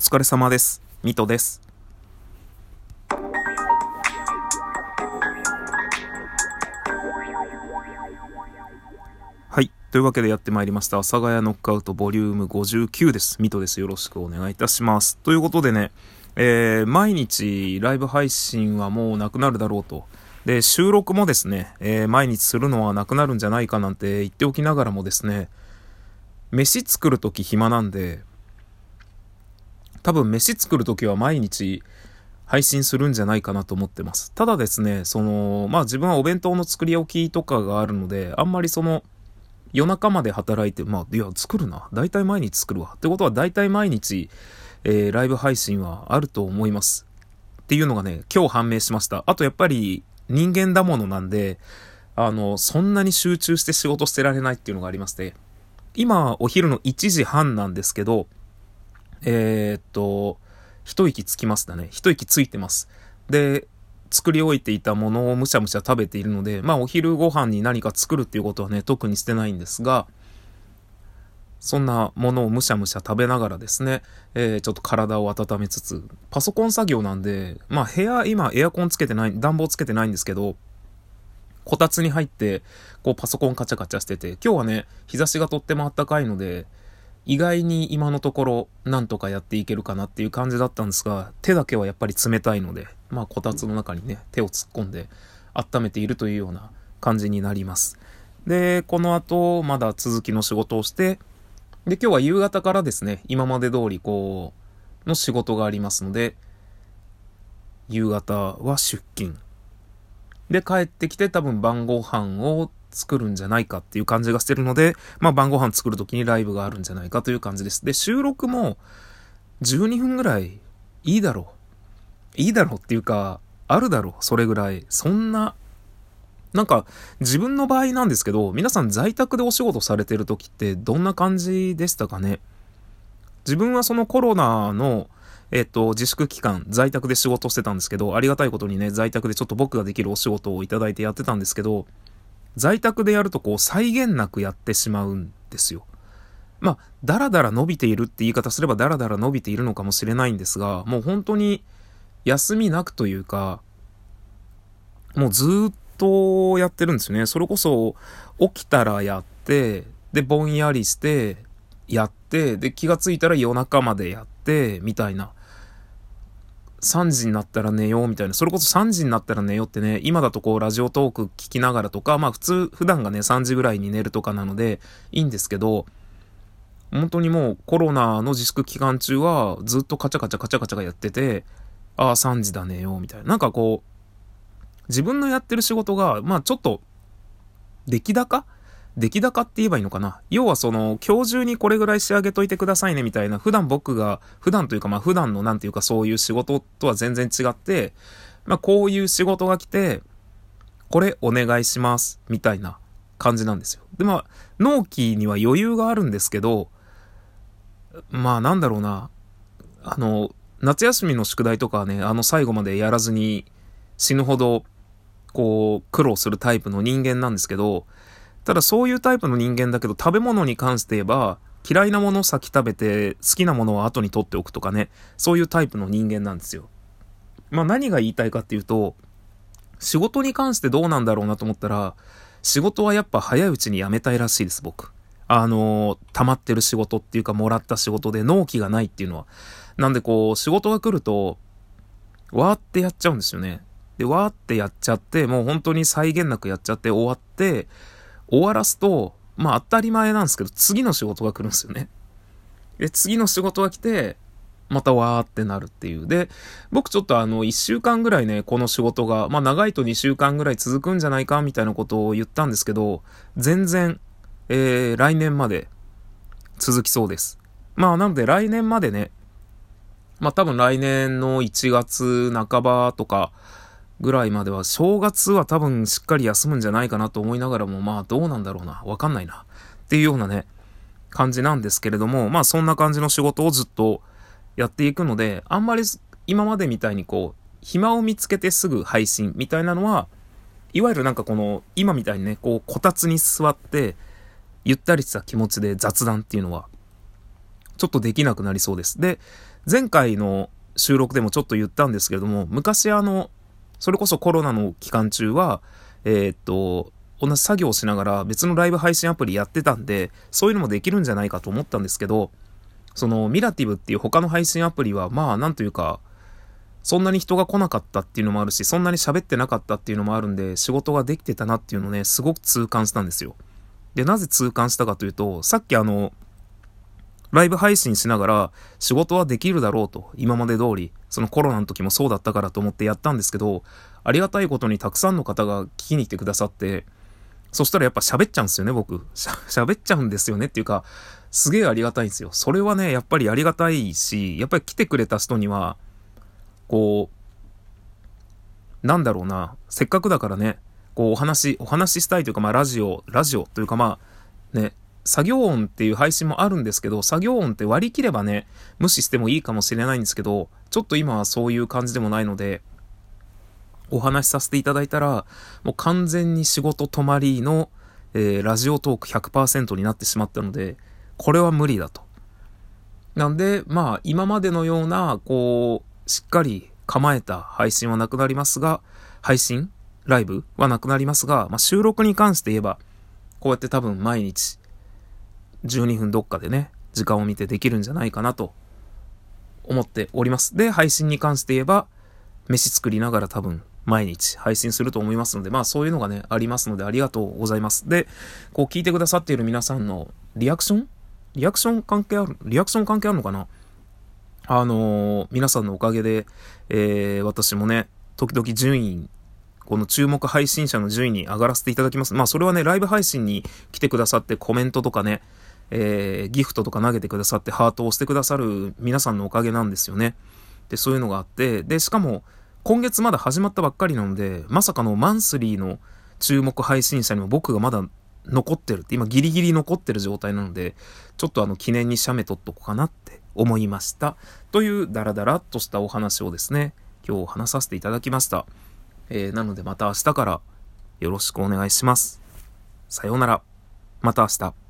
お疲れ様です。ミトです。はい。というわけでやってまいりました。阿佐ヶ谷ノックアウトボリューム59です。ミトです。よろしくお願いいたします。ということでね、えー、毎日ライブ配信はもうなくなるだろうと。で、収録もですね、えー、毎日するのはなくなるんじゃないかなんて言っておきながらもですね、飯作るとき暇なんで、多分飯作るときは毎日配信するんじゃないかなと思ってます。ただですね、その、まあ自分はお弁当の作り置きとかがあるので、あんまりその、夜中まで働いて、まあ、いや、作るな。大体毎日作るわ。ってことは大体毎日、えー、ライブ配信はあると思います。っていうのがね、今日判明しました。あとやっぱり人間だものなんで、あの、そんなに集中して仕事してられないっていうのがありまして、今、お昼の1時半なんですけど、えー、っと、一息つきましたね。一息ついてます。で、作り置いていたものをむしゃむしゃ食べているので、まあお昼ご飯に何か作るっていうことはね、特にしてないんですが、そんなものをむしゃむしゃ食べながらですね、えー、ちょっと体を温めつつ、パソコン作業なんで、まあ部屋、今エアコンつけてない、暖房つけてないんですけど、こたつに入って、こうパソコンカチャカチャしてて、今日はね、日差しがとっても暖かいので、意外に今のところなんとかやっていけるかなっていう感じだったんですが、手だけはやっぱり冷たいので、まあこたつの中にね、手を突っ込んで温めているというような感じになります。で、この後、まだ続きの仕事をして、で、今日は夕方からですね、今まで通りこう、の仕事がありますので、夕方は出勤。で、帰ってきて多分晩ご飯を作るんじゃないかっていう感じがしてるので、まあ晩ご飯作るときにライブがあるんじゃないかという感じです。で、収録も12分ぐらいいいだろう。いいだろうっていうか、あるだろう。それぐらい。そんな、なんか自分の場合なんですけど、皆さん在宅でお仕事されてる時ってどんな感じでしたかね？自分はそのコロナのえっと、自粛期間、在宅で仕事してたんですけど、ありがたいことにね、在宅でちょっと僕ができるお仕事をいただいてやってたんですけど、在宅でやるとこう、際限なくやってしまうんですよ。まあ、だらだら伸びているって言い方すればだらだら伸びているのかもしれないんですが、もう本当に休みなくというか、もうずっとやってるんですよね。それこそ起きたらやって、で、ぼんやりして、やって、で、気がついたら夜中までやって、みたいな。3時になったら寝ようみたいな、それこそ3時になったら寝ようってね、今だとこうラジオトーク聞きながらとか、まあ普通、普段がね3時ぐらいに寝るとかなのでいいんですけど、本当にもうコロナの自粛期間中はずっとカチャカチャカチャカチャやってて、ああ3時だ寝よみたいな。なんかこう、自分のやってる仕事が、まあちょっと、出来高出来高って言えばいいのかな？要はその、今日中にこれぐらい仕上げといてくださいねみたいな、普段僕が、普段というかまあ普段のなんていうかそういう仕事とは全然違って、まあこういう仕事が来て、これお願いします、みたいな感じなんですよ。でまあ、納期には余裕があるんですけど、まあなんだろうな、あの、夏休みの宿題とかはね、あの最後までやらずに死ぬほど、こう、苦労するタイプの人間なんですけど、ただそういうタイプの人間だけど、食べ物に関して言えば、嫌いなものを先食べて、好きなものを後に取っておくとかね、そういうタイプの人間なんですよ。まあ何が言いたいかっていうと、仕事に関してどうなんだろうなと思ったら、仕事はやっぱ早いうちに辞めたいらしいです、僕。あのー、溜まってる仕事っていうか、もらった仕事で納期がないっていうのは。なんでこう、仕事が来ると、わーってやっちゃうんですよね。で、わーってやっちゃって、もう本当に際限なくやっちゃって終わって、終わらすと、まあ当たり前なんですけど、次の仕事が来るんですよね。で、次の仕事が来て、またわーってなるっていう。で、僕ちょっとあの、1週間ぐらいね、この仕事が、まあ長いと2週間ぐらい続くんじゃないか、みたいなことを言ったんですけど、全然、えー、来年まで続きそうです。まあなので来年までね、まあ多分来年の1月半ばとか、ぐらいまでは、正月は多分しっかり休むんじゃないかなと思いながらも、まあどうなんだろうな。わかんないな。っていうようなね、感じなんですけれども、まあそんな感じの仕事をずっとやっていくので、あんまり今までみたいにこう、暇を見つけてすぐ配信みたいなのは、いわゆるなんかこの、今みたいにね、こう、こたつに座って、ゆったりした気持ちで雑談っていうのは、ちょっとできなくなりそうです。で、前回の収録でもちょっと言ったんですけれども、昔あの、それこそコロナの期間中は、えー、っと、同じ作業をしながら別のライブ配信アプリやってたんで、そういうのもできるんじゃないかと思ったんですけど、そのミラティブっていう他の配信アプリは、まあなんというか、そんなに人が来なかったっていうのもあるし、そんなに喋ってなかったっていうのもあるんで、仕事ができてたなっていうのをね、すごく痛感したんですよ。で、なぜ痛感したかというと、さっきあの、ライブ配信しながら仕事はできるだろうと、今まで通り、そのコロナの時もそうだったからと思ってやったんですけど、ありがたいことにたくさんの方が聞きに来てくださって、そしたらやっぱ喋っちゃうんですよね、僕。喋っちゃうんですよねっていうか、すげえありがたいんですよ。それはね、やっぱりありがたいし、やっぱり来てくれた人には、こう、なんだろうな、せっかくだからね、こうお話、お話ししたいというか、まあラジオ、ラジオというかまあ、ね、作業音っていう配信もあるんですけど、作業音って割り切ればね、無視してもいいかもしれないんですけど、ちょっと今はそういう感じでもないので、お話しさせていただいたら、もう完全に仕事止まりの、えー、ラジオトーク100%になってしまったので、これは無理だと。なんで、まあ、今までのような、こう、しっかり構えた配信はなくなりますが、配信ライブはなくなりますが、まあ、収録に関して言えば、こうやって多分毎日、12分どっかでね、時間を見てできるんじゃないかなと思っております。で、配信に関して言えば、飯作りながら多分毎日配信すると思いますので、まあそういうのがね、ありますのでありがとうございます。で、こう聞いてくださっている皆さんのリアクション？リアクション関係ある？リアクション関係あるのかな？あのー、皆さんのおかげで、えー、私もね、時々順位、この注目配信者の順位に上がらせていただきます。まあそれはね、ライブ配信に来てくださってコメントとかね、えー、ギフトとか投げてくださってハートを押してくださる皆さんのおかげなんですよね。で、そういうのがあって、で、しかも、今月まだ始まったばっかりなので、まさかのマンスリーの注目配信者にも僕がまだ残ってるって、今ギリギリ残ってる状態なので、ちょっとあの記念に写メ撮っとこうかなって思いました。というダラダラっとしたお話をですね、今日話させていただきました。えー、なのでまた明日からよろしくお願いします。さようなら。また明日。